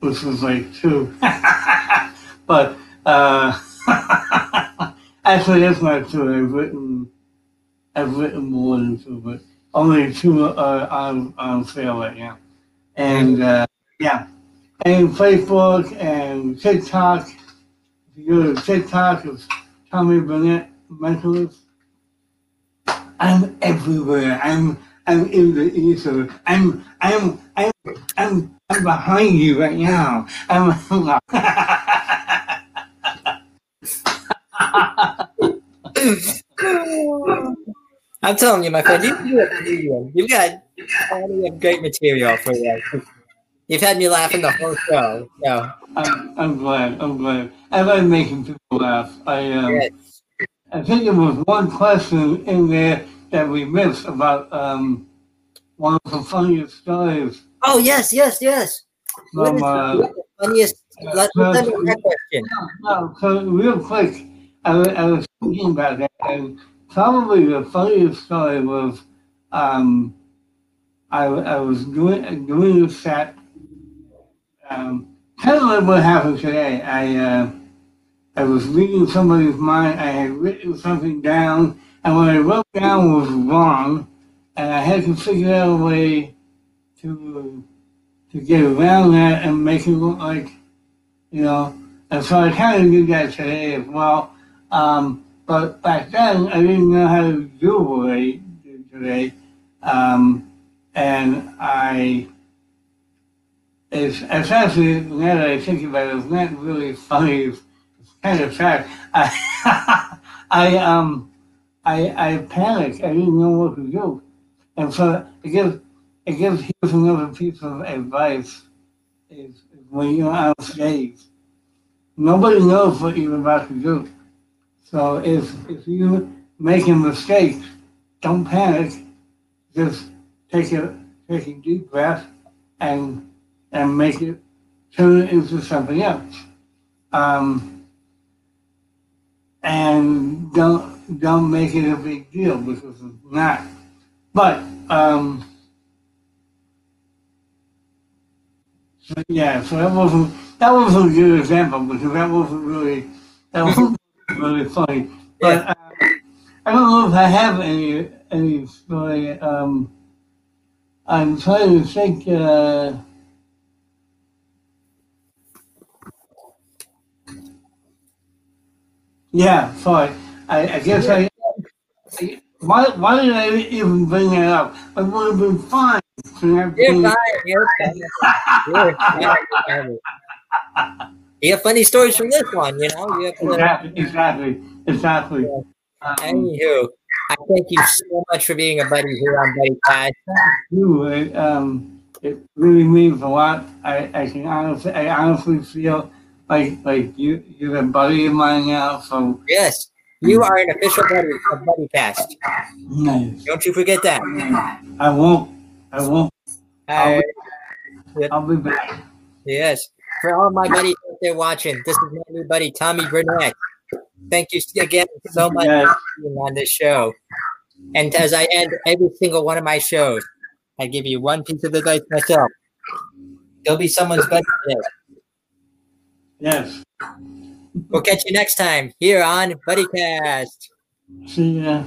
which was like two. but uh, actually, that's not true. I've written I've written more than two, but only two are on on sale right now. And uh, yeah, and Facebook and TikTok. If you go to TikTok, it's Tommy Burnett Mentalist. I'm everywhere. I'm I'm in the ether. I'm I'm I'm I'm I'm behind you right now. I'm I'm telling you, my friend, you do a comedian. You've got plenty of great material for you. You've had me laughing the whole show. So, I'm, I'm glad. I'm glad. I like making people laugh. I um, yes. I think there was one question in there that we missed about um, one of the funniest stories Oh, yes, yes, yes. What from uh, the funniest? Let, let me that question. No, so real quick, I, I was thinking about that, and probably the funniest story was um, I, I was doing doing a set. Um, kind of like what happened today. I uh, I was reading somebody's mind. I had written something down, and what I wrote down was wrong, and I had to figure out a way to to get around that and make it look like you know. And so I kind of did that today as well. Um, but back then, I didn't know how to do what I did today. Um, and I, it's, it's actually, now that I think about it, it's not really funny. It's, it's kind of sad. I, I, um, I, I panicked. I didn't know what to do. And so I gives, I here's another piece of advice is, is when you're on stage, nobody knows what you're about to do. So if if you make a mistake, don't panic. Just take a take a deep breath and and make it turn it into something else. Um, and don't don't make it a big deal because it's not. But um, so yeah, so that wasn't that wasn't a good example because that wasn't really that wasn't really funny. But uh, I don't know if I have any any story. Um, I'm trying to think. Uh, yeah, sorry. I, I guess I, I. Why, why did I even bring that up? I would have been fine. to You're been- fine. You're fine. You're fine. You're fine. You have funny stories from this one, you know. You have Exactly, exactly, exactly. Um, anywho, I thank you so much for being a buddy here on Buddy Cast. you, it, um, it really means a lot. I, I can honestly, I honestly feel like like you, you're a buddy of mine now. So Yes, you are an official buddy of Buddy Cast. nice. Don't you forget that. I won't. I won't. All right. Yep. I'll be back. Yes. For all my buddies out there watching, this is my new buddy Tommy Burnett. Thank you again so much Yes. for being on this show. And as I end every single one of my shows, I give you one piece of advice myself. You'll be someone's buddy today. Yes. We'll catch you next time here on Buddy Cast. See ya.